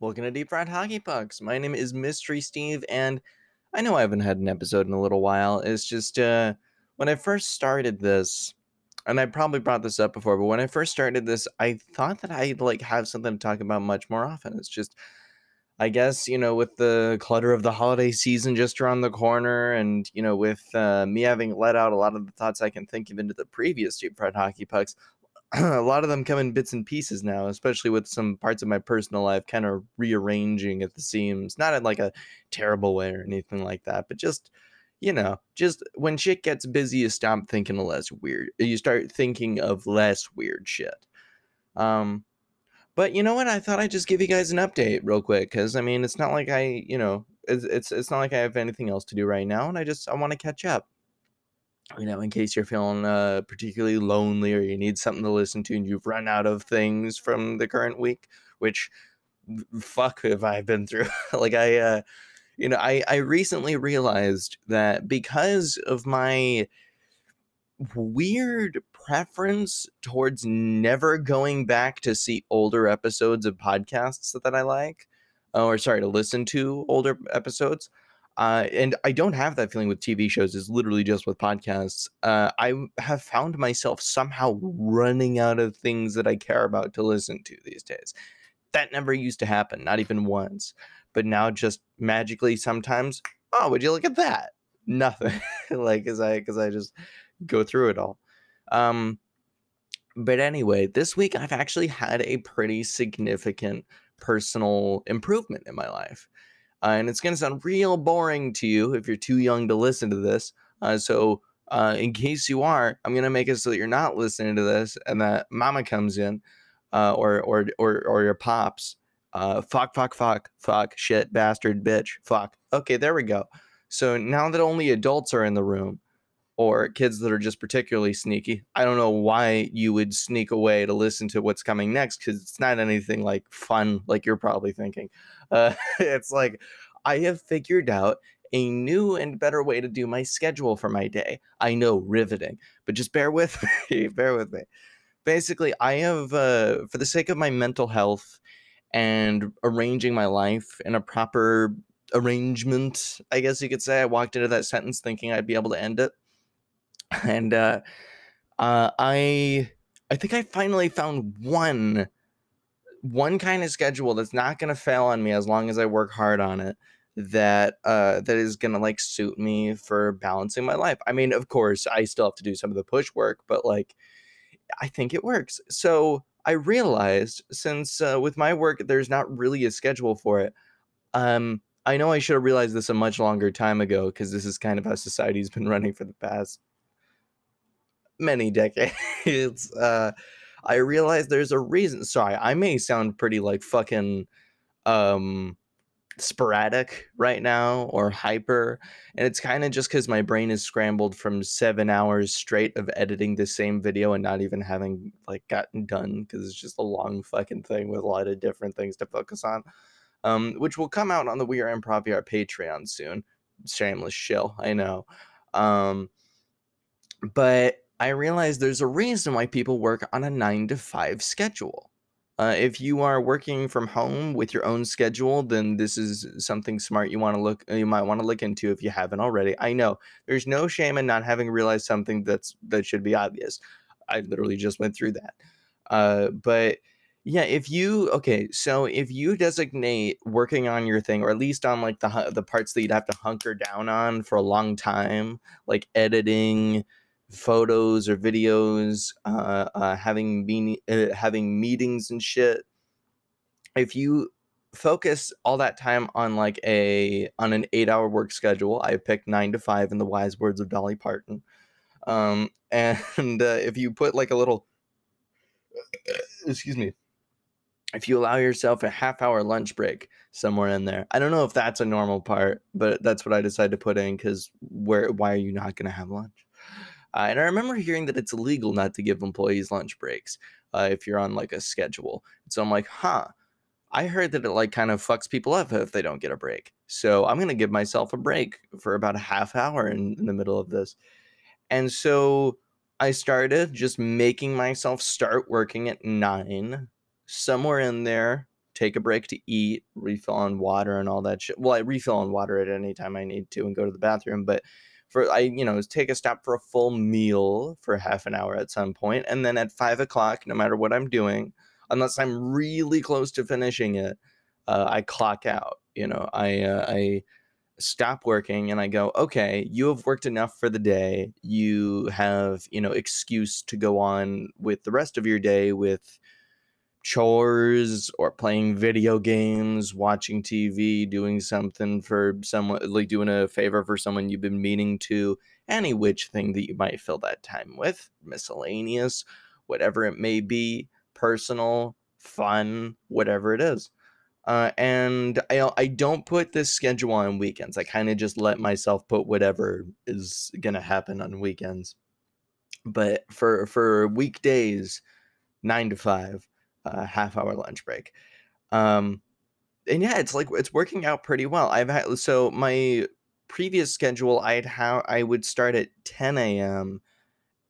Welcome to Deep Fried Hockey Pucks. My name is Mystery Steve, and I know I haven't had an episode in a little while. It's just uh, when I first started this, and I probably brought this up before, but when I first started this, I thought that I'd like have something to talk about much more often. It's just, I guess you know, with the clutter of the holiday season just around the corner, and you know, with uh, me having let out a lot of the thoughts I can think of into the previous Deep Fried Hockey Pucks, a lot of them come in bits and pieces now, especially with some parts of my personal life kind of rearranging at the seams. Not in like a terrible way or anything like that, but just, you know, just when shit gets busy, you stop thinking of less weird. You start thinking of less weird shit. Um, but you know what? I thought I'd just give you guys an update real quick because I mean, it's not like I, you know, it's, it's it's not like I have anything else to do right now, and I just I want to catch up you know, in case you're feeling uh, particularly lonely or you need something to listen to and you've run out of things from the current week, which fuck have I been through? like I, uh, you know, I I recently realized that because of my weird preference towards never going back to see older episodes of podcasts that I like, or sorry, to listen to older episodes. Uh, and I don't have that feeling with TV shows. It's literally just with podcasts. Uh, I have found myself somehow running out of things that I care about to listen to these days. That never used to happen, not even once. But now, just magically, sometimes, oh, would you look at that? Nothing, like, because I, because I just go through it all. Um, but anyway, this week I've actually had a pretty significant personal improvement in my life. Uh, and it's going to sound real boring to you if you're too young to listen to this. Uh, so, uh, in case you are, I'm going to make it so that you're not listening to this and that mama comes in uh, or, or, or, or your pops. Uh, fuck, fuck, fuck, fuck, shit, bastard, bitch, fuck. Okay, there we go. So now that only adults are in the room, or kids that are just particularly sneaky. I don't know why you would sneak away to listen to what's coming next because it's not anything like fun, like you're probably thinking. Uh, it's like I have figured out a new and better way to do my schedule for my day. I know, riveting, but just bear with me. bear with me. Basically, I have, uh, for the sake of my mental health and arranging my life in a proper arrangement, I guess you could say, I walked into that sentence thinking I'd be able to end it and uh, uh, I I think I finally found one one kind of schedule that's not going to fail on me as long as I work hard on it. That uh, that is going to like suit me for balancing my life. I mean, of course, I still have to do some of the push work, but like I think it works. So I realized since uh, with my work, there's not really a schedule for it. Um, I know I should have realized this a much longer time ago because this is kind of how society's been running for the past many decades, uh, I realize there's a reason. Sorry, I may sound pretty like fucking um sporadic right now or hyper and it's kind of just because my brain is scrambled from seven hours straight of editing the same video and not even having like gotten done because it's just a long fucking thing with a lot of different things to focus on um which will come out on the we are improv VR patreon soon shameless shill i know um but I realize there's a reason why people work on a nine to five schedule. Uh, if you are working from home with your own schedule, then this is something smart you want to look you might want to look into if you haven't already. I know there's no shame in not having realized something that's that should be obvious. I literally just went through that. Uh, but yeah, if you okay, so if you designate working on your thing, or at least on like the the parts that you'd have to hunker down on for a long time, like editing, photos or videos, uh, uh, having mean, uh, having meetings and shit. If you focus all that time on like a on an eight hour work schedule, I picked nine to five in the wise words of Dolly Parton. Um, and uh, if you put like a little, excuse me, if you allow yourself a half hour lunch break somewhere in there, I don't know if that's a normal part, but that's what I decided to put in because where why are you not going to have lunch? Uh, and I remember hearing that it's illegal not to give employees lunch breaks uh, if you're on like a schedule. So I'm like, huh. I heard that it like kind of fucks people up if they don't get a break. So I'm gonna give myself a break for about a half hour in, in the middle of this. And so I started just making myself start working at nine, somewhere in there, take a break to eat, refill on water and all that shit. Well, I refill on water at any time I need to and go to the bathroom, but for I, you know, take a stop for a full meal for half an hour at some point, and then at five o'clock, no matter what I'm doing, unless I'm really close to finishing it, uh, I clock out. You know, I uh, I stop working and I go, okay, you have worked enough for the day. You have, you know, excuse to go on with the rest of your day with chores or playing video games, watching TV, doing something for someone, like doing a favor for someone you've been meaning to, any which thing that you might fill that time with, miscellaneous, whatever it may be, personal, fun, whatever it is. Uh, and I, I don't put this schedule on weekends. I kind of just let myself put whatever is gonna happen on weekends. But for for weekdays, nine to five, uh, half hour lunch break. Um, and yeah, it's like it's working out pretty well. I've had so my previous schedule, I'd have I would start at 10 a.m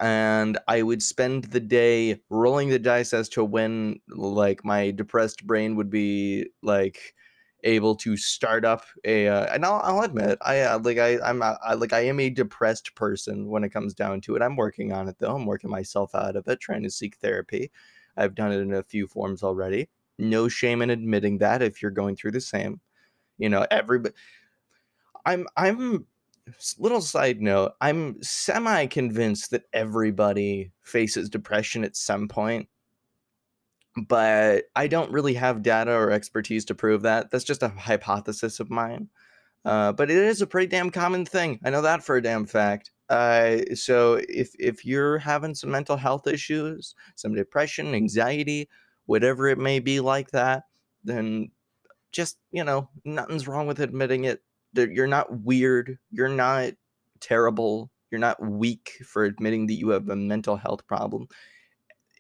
and I would spend the day rolling the dice as to when like my depressed brain would be like able to start up a uh, and I'll, I'll admit I uh, like I I'm uh, I, like I am a depressed person when it comes down to it. I'm working on it though. I'm working myself out of it, trying to seek therapy. I've done it in a few forms already. No shame in admitting that if you're going through the same. You know, everybody I'm I'm little side note i'm semi convinced that everybody faces depression at some point but i don't really have data or expertise to prove that that's just a hypothesis of mine uh, but it is a pretty damn common thing i know that for a damn fact uh, so if if you're having some mental health issues some depression anxiety whatever it may be like that then just you know nothing's wrong with admitting it you're not weird. You're not terrible. You're not weak for admitting that you have a mental health problem.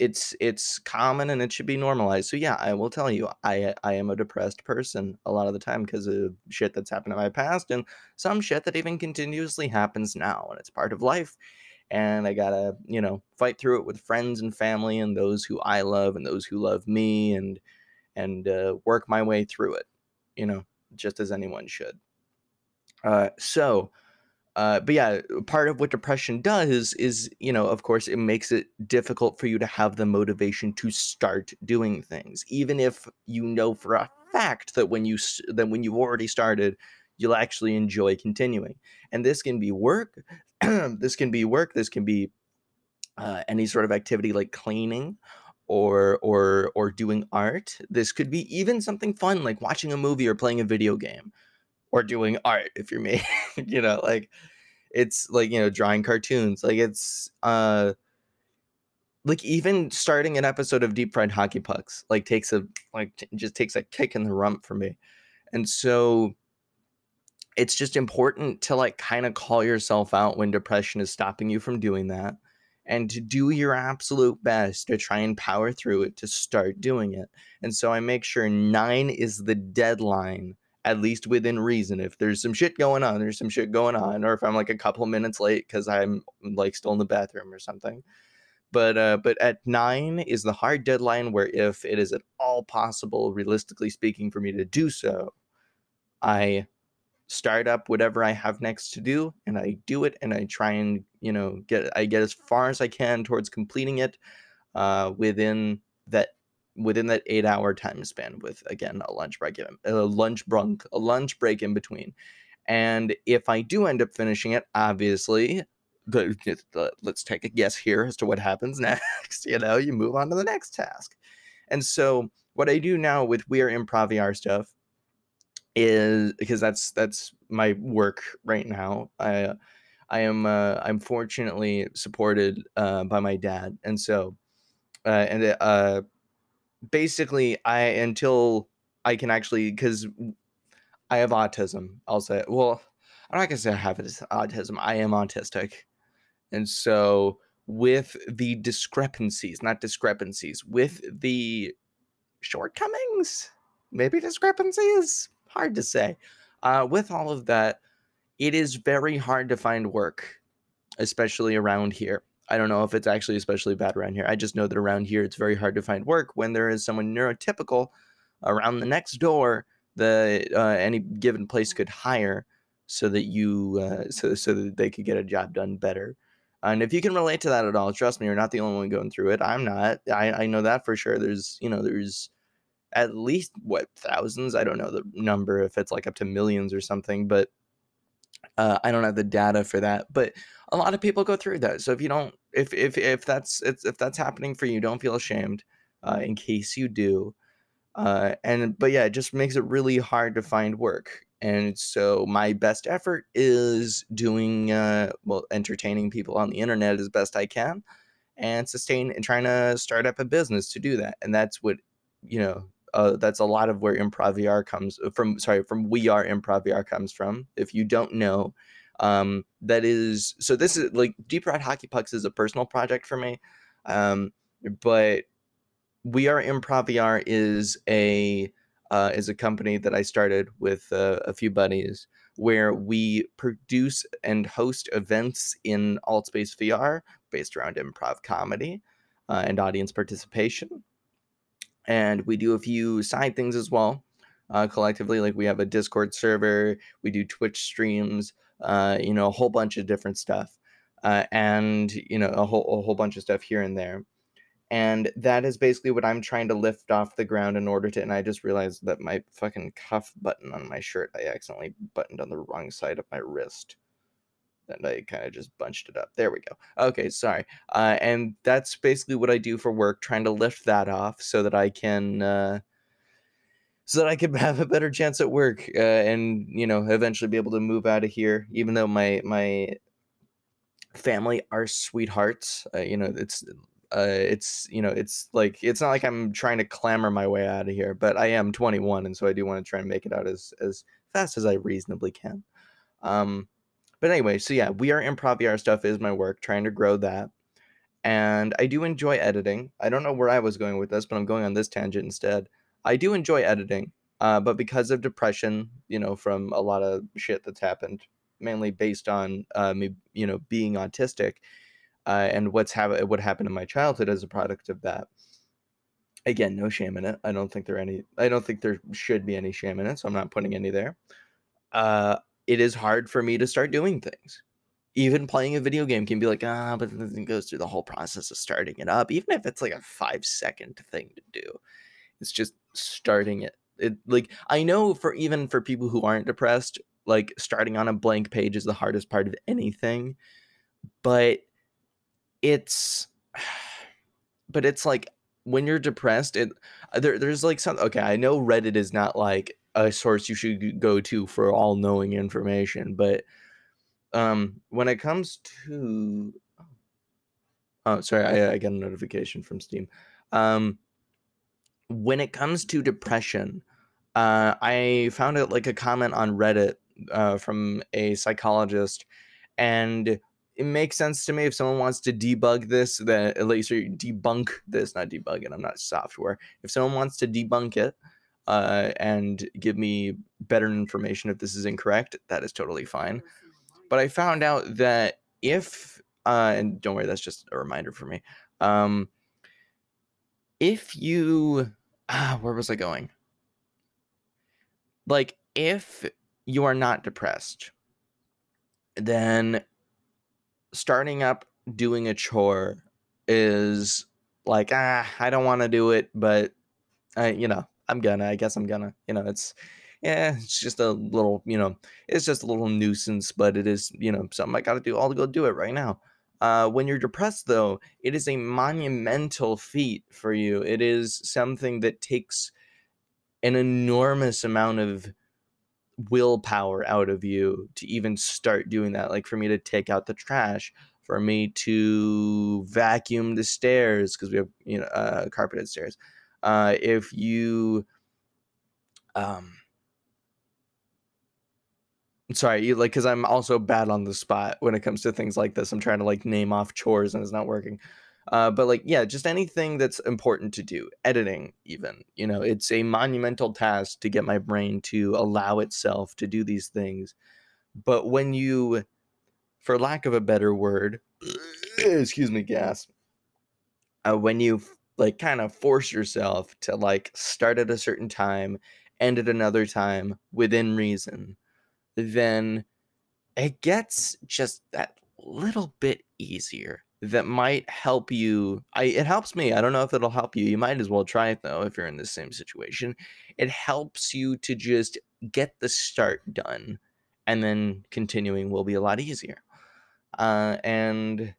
It's it's common and it should be normalized. So yeah, I will tell you, I I am a depressed person a lot of the time because of shit that's happened in my past and some shit that even continuously happens now, and it's part of life. And I gotta, you know, fight through it with friends and family and those who I love and those who love me, and and uh, work my way through it. You know, just as anyone should. Uh, so, uh, but yeah, part of what depression does is, you know, of course, it makes it difficult for you to have the motivation to start doing things, even if you know for a fact that when you that when you've already started, you'll actually enjoy continuing. And this can be work, this can be work, this can be uh, any sort of activity like cleaning or or or doing art. This could be even something fun like watching a movie or playing a video game or doing art if you're me you know like it's like you know drawing cartoons like it's uh like even starting an episode of deep fried hockey pucks like takes a like t- just takes a kick in the rump for me. And so it's just important to like kind of call yourself out when depression is stopping you from doing that and to do your absolute best to try and power through it to start doing it. And so i make sure 9 is the deadline at least within reason. If there's some shit going on, there's some shit going on, or if I'm like a couple minutes late because I'm like still in the bathroom or something. But uh, but at nine is the hard deadline where if it is at all possible, realistically speaking, for me to do so, I start up whatever I have next to do and I do it and I try and you know get I get as far as I can towards completing it uh, within that within that eight hour time span with again a lunch break in, a lunch break a lunch break in between. And if i do end up finishing it obviously let's take a guess here as to what happens next you know you move on to the next task. And so what i do now with we are improv VR stuff is because that's that's my work right now. I i am uh, i'm fortunately supported uh, by my dad. And so uh, and uh, basically I until I can actually because I have autism. I'll say well, I'm not gonna say I have autism. I am autistic, and so with the discrepancies, not discrepancies, with the shortcomings, maybe discrepancies, hard to say. Uh, with all of that, it is very hard to find work, especially around here. I don't know if it's actually especially bad around here. I just know that around here it's very hard to find work when there is someone neurotypical around the next door that uh, any given place could hire so that you uh, so so that they could get a job done better. And if you can relate to that at all, trust me, you're not the only one going through it. I'm not. I, I know that for sure. There's you know there's at least what thousands. I don't know the number if it's like up to millions or something, but uh, I don't have the data for that. But a lot of people go through that. So if you don't, if if if that's if that's happening for you, don't feel ashamed. Uh, in case you do, uh, and but yeah, it just makes it really hard to find work. And so my best effort is doing uh, well, entertaining people on the internet as best I can, and sustain and trying to start up a business to do that. And that's what you know. Uh, that's a lot of where improv VR comes from. Sorry, from We Are Improv VR comes from. If you don't know, um, that is so. This is like Deep Fried Hockey Pucks is a personal project for me, um, but we Are Improv VR is a uh, is a company that I started with uh, a few buddies where we produce and host events in Altspace VR based around improv comedy uh, and audience participation. And we do a few side things as well uh, collectively. Like we have a Discord server, we do Twitch streams, uh, you know, a whole bunch of different stuff. Uh, and you know a whole a whole bunch of stuff here and there and that is basically what I'm trying to lift off the ground in order to. And I just realized that my fucking cuff button on my shirt, I accidentally buttoned on the wrong side of my wrist. And I kind of just bunched it up. There we go. Okay, sorry. Uh, and that's basically what I do for work, trying to lift that off so that I can. Uh, so that I can have a better chance at work uh, and you know eventually be able to move out of here. Even though my my family are sweethearts, uh, you know it's uh, it's you know it's like it's not like i'm trying to clamor my way out of here but i am 21 and so i do want to try and make it out as as fast as i reasonably can um but anyway so yeah we are improv VR stuff is my work trying to grow that and i do enjoy editing i don't know where i was going with this but i'm going on this tangent instead i do enjoy editing uh, but because of depression you know from a lot of shit that's happened mainly based on uh, me you know being autistic uh, and what's ha- what happened in my childhood as a product of that. Again, no shame in it. I don't think there any. I don't think there should be any shame in it, so I'm not putting any there. Uh, it is hard for me to start doing things. Even playing a video game can be like, ah, but then it goes through the whole process of starting it up. Even if it's like a five second thing to do, it's just starting it. It like I know for even for people who aren't depressed, like starting on a blank page is the hardest part of anything. But it's but it's like when you're depressed it uh, there, there's like some okay i know reddit is not like a source you should go to for all knowing information but um when it comes to oh sorry i, I got a notification from steam um when it comes to depression uh i found out like a comment on reddit uh, from a psychologist and it makes sense to me if someone wants to debug this, then at least or debunk this, not debug it. I'm not software. If someone wants to debunk it uh, and give me better information if this is incorrect, that is totally fine. But I found out that if uh, and don't worry, that's just a reminder for me. Um, if you, ah, where was I going? Like, if you are not depressed, then starting up doing a chore is like ah i don't want to do it but i you know i'm gonna i guess i'm gonna you know it's yeah it's just a little you know it's just a little nuisance but it is you know something i gotta do i'll go do it right now uh, when you're depressed though it is a monumental feat for you it is something that takes an enormous amount of willpower out of you to even start doing that. Like for me to take out the trash, for me to vacuum the stairs because we have you know uh, carpeted stairs. Uh, if you um sorry you like because i'm also bad on the spot when it comes to things like this i'm trying to like name off chores and it's not working uh, but like, yeah, just anything that's important to do, editing, even, you know, it's a monumental task to get my brain to allow itself to do these things. But when you, for lack of a better word, excuse me, gas, uh, when you like kind of force yourself to like start at a certain time, end at another time within reason, then it gets just that little bit easier that might help you. I it helps me. I don't know if it'll help you. You might as well try it though if you're in the same situation. It helps you to just get the start done and then continuing will be a lot easier. Uh, and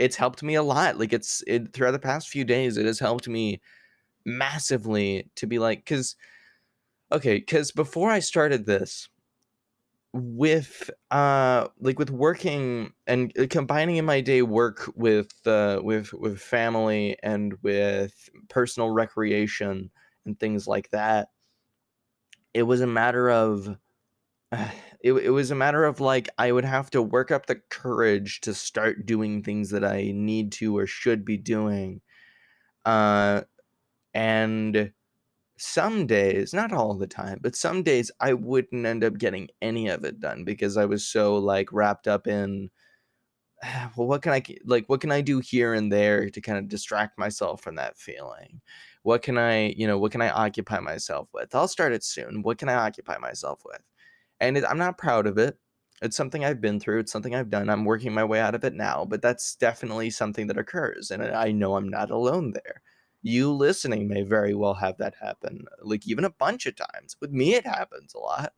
it's helped me a lot. Like it's it throughout the past few days, it has helped me massively to be like, because okay, because before I started this, with uh like with working and uh, combining in my day work with uh with with family and with personal recreation and things like that it was a matter of it, it was a matter of like I would have to work up the courage to start doing things that I need to or should be doing. Uh, and some days, not all the time, but some days I wouldn't end up getting any of it done because I was so like wrapped up in well what can I like what can I do here and there to kind of distract myself from that feeling? What can I, you know, what can I occupy myself with? I'll start it soon. What can I occupy myself with? And it, I'm not proud of it. It's something I've been through. It's something I've done. I'm working my way out of it now, but that's definitely something that occurs, and I know I'm not alone there. You listening may very well have that happen, like even a bunch of times. With me, it happens a lot.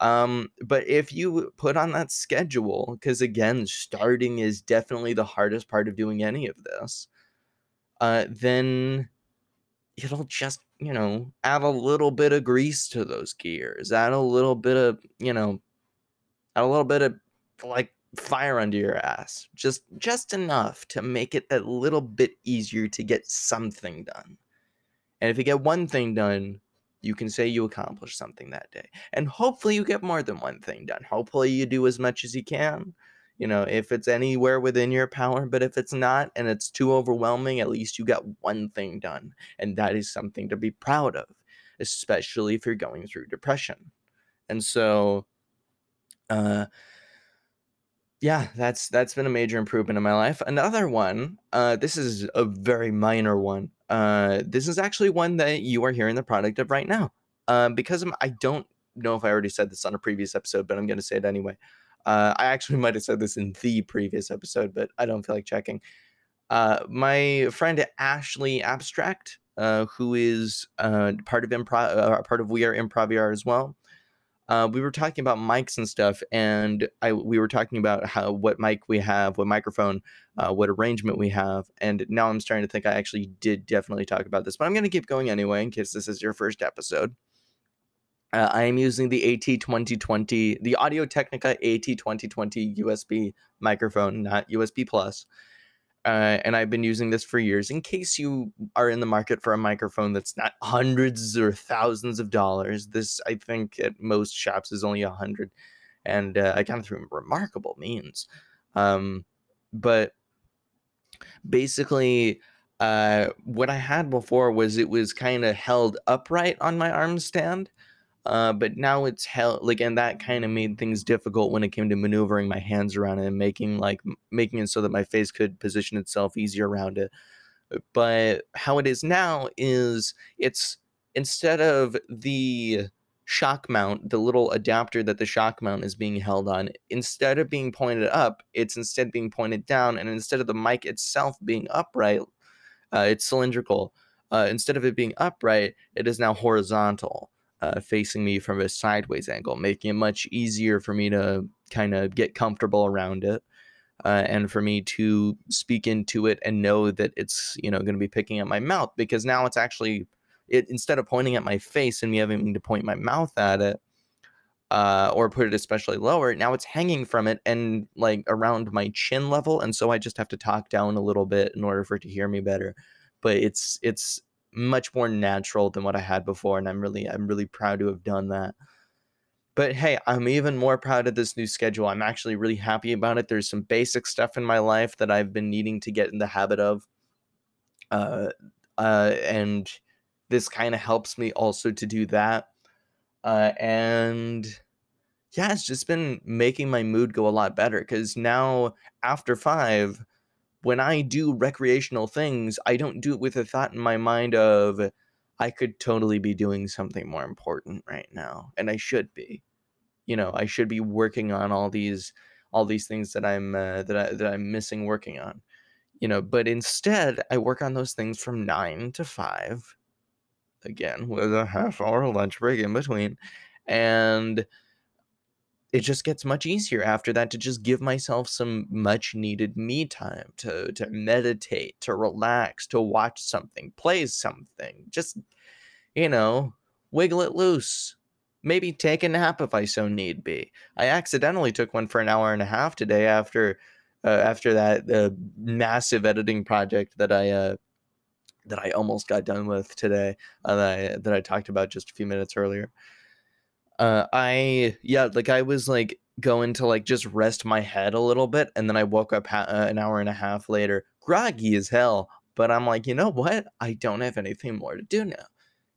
Um, but if you put on that schedule, because again, starting is definitely the hardest part of doing any of this, uh, then it'll just you know, add a little bit of grease to those gears, add a little bit of, you know, add a little bit of like fire under your ass. Just just enough to make it a little bit easier to get something done. And if you get one thing done, you can say you accomplished something that day. And hopefully you get more than one thing done. Hopefully you do as much as you can you know, if it's anywhere within your power, but if it's not and it's too overwhelming, at least you got one thing done. And that is something to be proud of, especially if you're going through depression. And so, uh, yeah, that's that's been a major improvement in my life. Another one, uh, this is a very minor one. Uh, this is actually one that you are hearing the product of right now. Uh, because I'm, I don't know if I already said this on a previous episode, but I'm going to say it anyway. Uh, I actually might have said this in the previous episode, but I don't feel like checking. Uh, my friend Ashley Abstract, uh, who is uh, part of improv, uh, part of We Are Improv as well. Uh, we were talking about mics and stuff, and I we were talking about how what mic we have, what microphone, what arrangement we have, and now I'm starting to think I actually did definitely talk about this, but I'm going to keep going anyway in case this is your first episode. Uh, I am using the AT2020, the Audio Technica AT2020 USB microphone, not USB Plus. Uh, and I've been using this for years. In case you are in the market for a microphone that's not hundreds or thousands of dollars, this I think at most shops is only a hundred, and uh, I of through remarkable means. Um, but basically, uh, what I had before was it was kind of held upright on my arm stand. Uh, but now it's held like, and that kind of made things difficult when it came to maneuvering my hands around it and making like making it so that my face could position itself easier around it. Uh, but how it is now is it's instead of the shock mount, the little adapter that the shock mount is being held on, instead of being pointed up, it's instead being pointed down, and instead of the mic itself being upright, uh, it's cylindrical. Uh, instead of it being upright, it is now horizontal uh, facing me from a sideways angle, making it much easier for me to kind of get comfortable around it. Uh, and for me to speak into it and know that it's you know going to be picking up my mouth because now it's actually it instead of pointing at my face and me having to point my mouth at it uh, or put it especially lower now it's hanging from it and like around my chin level and so i just have to talk down a little bit in order for it to hear me better but it's it's much more natural than what I had before, and I'm really I'm really proud to have done that. But hey, I'm even more proud of this new schedule. I'm actually really happy about it. There's some basic stuff in my life that I've been needing to get in the habit of. Uh, uh, and this kind of helps me also to do that. Uh, and yeah, it's just been making my mood go a lot better because now after five, when I do recreational things, I don't do it with a thought in my mind of I could totally be doing something more important right now, and I should be. You know, I should be working on all these all these things that I'm uh, that I that I'm missing working on. You know, but instead I work on those things from 9 to 5 again with a half hour lunch break in between and it just gets much easier after that to just give myself some much needed me time to to meditate, to relax, to watch something, play something, just you know, wiggle it loose. Maybe take a nap if I so need be. I accidentally took one for an hour and a half today after uh, after that uh, massive editing project that I uh, that I almost got done with today uh, that I that I talked about just a few minutes earlier. Uh, I yeah, like I was like going to like just rest my head a little bit, and then I woke up ha- uh, an hour and a half later, groggy as hell. But I'm like, you know what? I don't have anything more to do now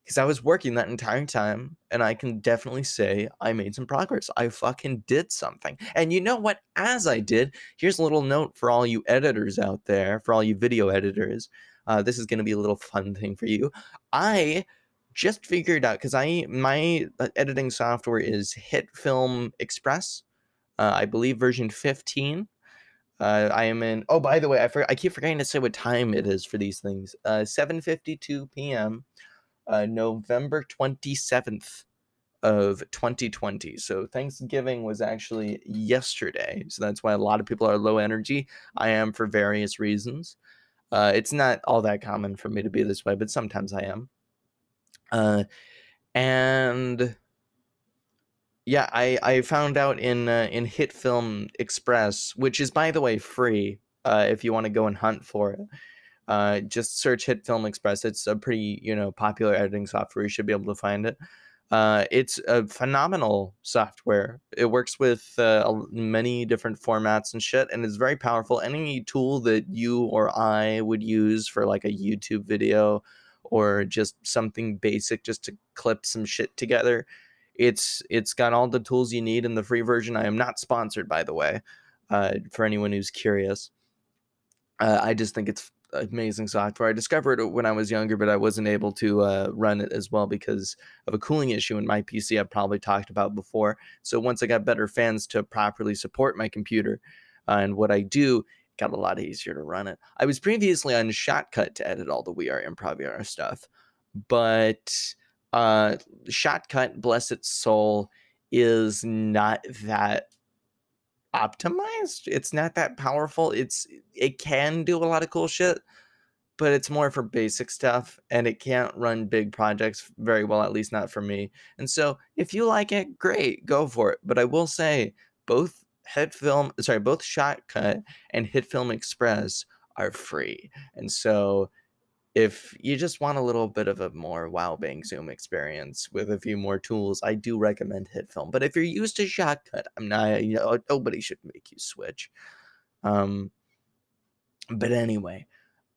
because I was working that entire time, and I can definitely say I made some progress. I fucking did something. And you know what? As I did, here's a little note for all you editors out there, for all you video editors. Uh, this is going to be a little fun thing for you. I just figured out because I my uh, editing software is HitFilm Express. Uh, I believe version 15. Uh, I am in. Oh, by the way, I for, I keep forgetting to say what time it is for these things. Uh, 7:52 p.m. Uh, November 27th of 2020. So Thanksgiving was actually yesterday. So that's why a lot of people are low energy. I am for various reasons. Uh, it's not all that common for me to be this way, but sometimes I am. Uh, and yeah, I I found out in uh, in HitFilm Express, which is by the way free. Uh, if you want to go and hunt for it, uh, just search HitFilm Express. It's a pretty you know popular editing software. You should be able to find it. Uh, it's a phenomenal software. It works with uh, many different formats and shit, and it's very powerful. Any tool that you or I would use for like a YouTube video or just something basic just to clip some shit together, it's it's got all the tools you need in the free version. I am not sponsored, by the way, uh, for anyone who's curious. Uh, I just think it's amazing software. I discovered it when I was younger, but I wasn't able to uh, run it as well because of a cooling issue in my PC. I've probably talked about before. So once I got better fans to properly support my computer uh, and what I do, got a lot easier to run it. I was previously on Shotcut to edit all the We Are Improv VR stuff, but uh, Shotcut, bless its soul, is not that optimized. It's not that powerful. It's it can do a lot of cool shit, but it's more for basic stuff and it can't run big projects very well at least not for me. And so if you like it, great, go for it. But I will say both HitFilm, sorry, both Shotcut and HitFilm Express are free. And so if you just want a little bit of a more wow bang zoom experience with a few more tools, I do recommend HitFilm. But if you're used to Shotcut, I'm not, you know, nobody should make you switch. Um, but anyway,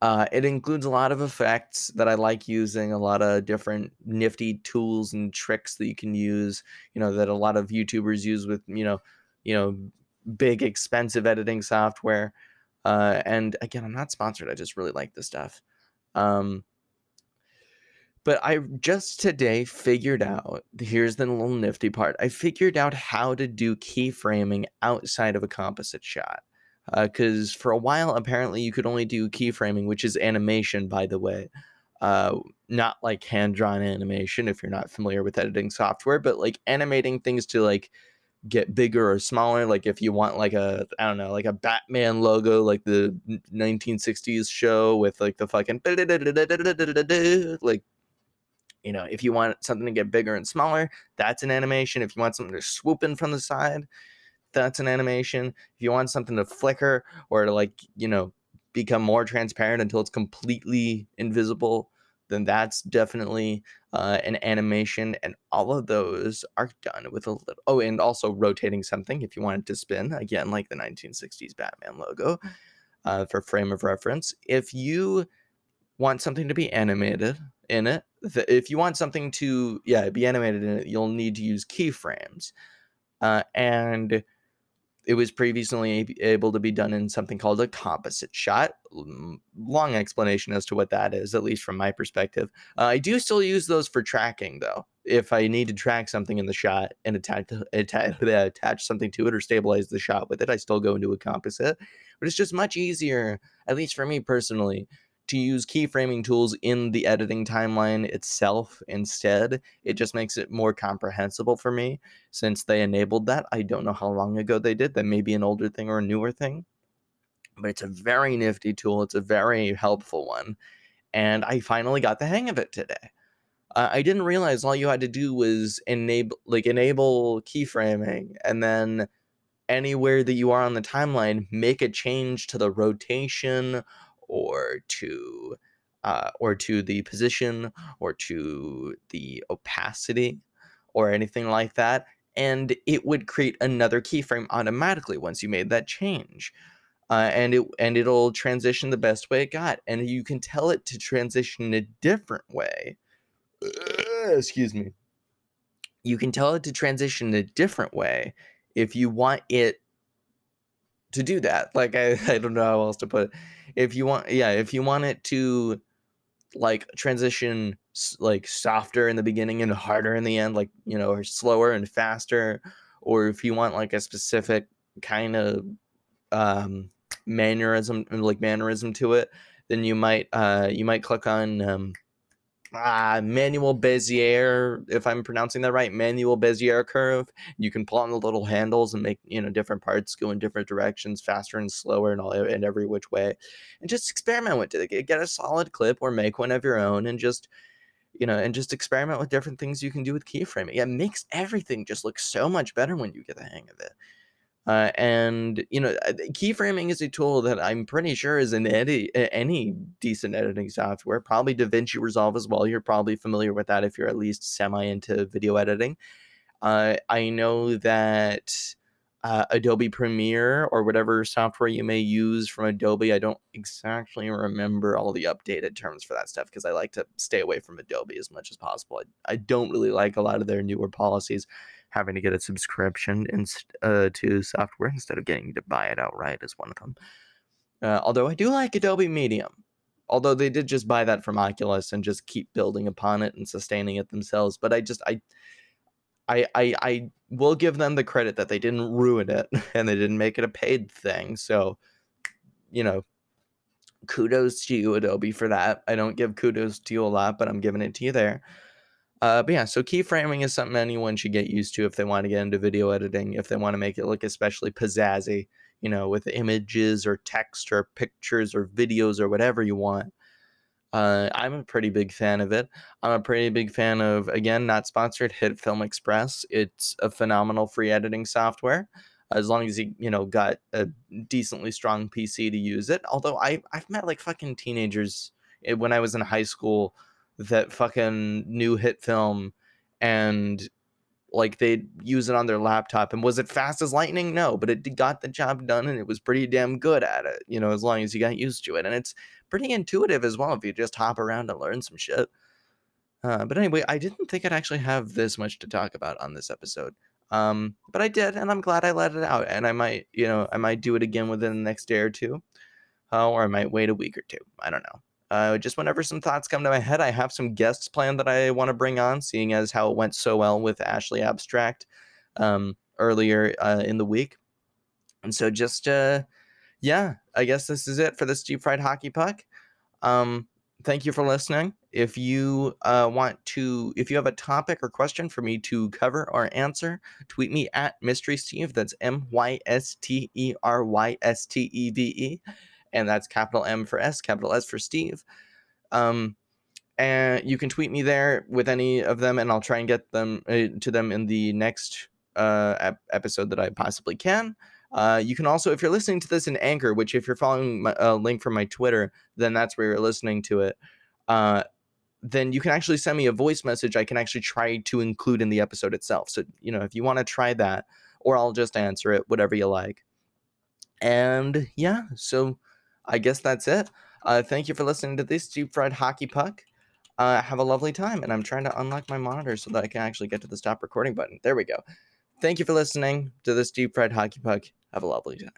uh, it includes a lot of effects that I like using, a lot of different nifty tools and tricks that you can use, you know, that a lot of YouTubers use with, you know, you know, big expensive editing software. Uh, and again, I'm not sponsored. I just really like this stuff. Um, but I just today figured out here's the little nifty part. I figured out how to do keyframing outside of a composite shot. Uh because uh, for a while, apparently, you could only do keyframing, which is animation, by the way. Uh, not like hand drawn animation if you're not familiar with editing software, but like animating things to like get bigger or smaller. Like if you want like a I don't know like a Batman logo like the 1960s show with like the fucking like you know if you want something to get bigger and smaller, that's an animation. If you want something to swoop in from the side, that's an animation. If you want something to flicker or to like you know become more transparent until it's completely invisible then that's definitely uh, an animation. And all of those are done with a little. Oh, and also rotating something if you want it to spin, again, like the 1960s Batman logo uh, for frame of reference. If you want something to be animated in it, if you want something to, yeah, be animated in it, you'll need to use keyframes. Uh, and it was previously able to be done in something called a composite shot. Long explanation as to what that is, at least from my perspective. Uh, I do still use those for tracking, though. If I need to track something in the shot and attach, attach, attach something to it or stabilize the shot with it, I still go into a composite. But it's just much easier, at least for me personally, to use keyframing tools in the editing timeline itself instead. It just makes it more comprehensible for me since they enabled that. I don't know how long ago they did. That may be an older thing or a newer thing. But it's a very nifty tool. It's a very helpful one. And I finally got the hang of it today. Uh, I didn't realize all you had to do was enable like enable keyframing and then anywhere that you are on the timeline make a change to the rotation or to uh, or to the position or to the opacity or anything like that and it would create another keyframe automatically once you made that change uh, and it and it'll transition the best way it got and you can tell it to transition a different way excuse me. You can tell it to transition a different way if you want it to do that like i, I don't know how else to put it. If you want yeah if you want it to like transition like softer in the beginning and harder in the end like you know or slower and faster or if you want like a specific kind of um mannerism like mannerism to it then you might uh you might click on um uh, manual Bezier, if I'm pronouncing that right, manual Bezier curve. You can pull on the little handles and make you know different parts go in different directions, faster and slower, and all and every which way, and just experiment with it. Get a solid clip or make one of your own, and just you know, and just experiment with different things you can do with keyframing. It makes everything just look so much better when you get the hang of it. Uh, and you know, uh, keyframing is a tool that I'm pretty sure is in any any decent editing software. Probably DaVinci Resolve as well. You're probably familiar with that if you're at least semi into video editing. Uh, I know that uh, Adobe Premiere or whatever software you may use from Adobe. I don't exactly remember all the updated terms for that stuff because I like to stay away from Adobe as much as possible. I, I don't really like a lot of their newer policies having to get a subscription in, uh, to software instead of getting to buy it outright is one of them. Uh, although I do like Adobe Medium. Although they did just buy that from Oculus and just keep building upon it and sustaining it themselves. But I just I I I, I will give them the credit that they didn't ruin it and they didn't make it a paid thing. So, you know, kudos to you, Adobe, for that. I don't give kudos to you a lot, but I'm giving it to you there. Uh, but yeah, so keyframing is something anyone should get used to if they want to get into video editing, if they want to make it look especially pizzazzy, you know, with images or text or pictures or videos or whatever you want. Uh, I'm a pretty big fan of it. I'm a pretty big fan of, again, not sponsored, HitFilm Express. It's a phenomenal free editing software as long as you you know got a decently strong PC to use it. Although I I've met like fucking teenagers eh, when I was in high school that fucking new hit film and like they'd use it on their laptop and was it fast as lightning? No but it got the job done and it was pretty damn good at it you know as long as you got used to it and it's pretty intuitive as well if you just hop around and learn some shit. Uh, but anyway i didn't think i'd actually have this much to talk about on this episode um, but i did and i'm glad i let it out and i might you know i might do it again within the next day or two uh, or i might wait a week or two i don't know uh, just whenever some thoughts come to my head, I have some guests planned that I want to bring on, seeing as how it went so well with Ashley Abstract um, earlier uh, in the week. And so, just uh, yeah, I guess this is it for this deep fried hockey puck. Um, thank you for listening. If you uh, want to, if you have a topic or question for me to cover or answer, tweet me at Mystery Steve. That's M Y S T E R Y S T E V E and that's capital M for S, capital S for Steve. Um, and you can tweet me there with any of them, and I'll try and get them uh, to them in the next uh, ep- episode that I possibly can. Uh, you can also, if you're listening to this in Anchor, which if you're following my uh, link from my Twitter, then that's where you're listening to it. Uh, then you can actually send me a voice message. I can actually try to include in the episode itself. So you know, if you want to try that, or I'll just answer it, whatever you like. And yeah, so I guess that's it. Uh, thank you for listening to this Deep Fried Hockey Puck. Uh, have a lovely time. And I'm trying to unlock my monitor so that I can actually get to the stop recording button. There we go. Thank you for listening to this Deep Fried Hockey Puck. Have a lovely time.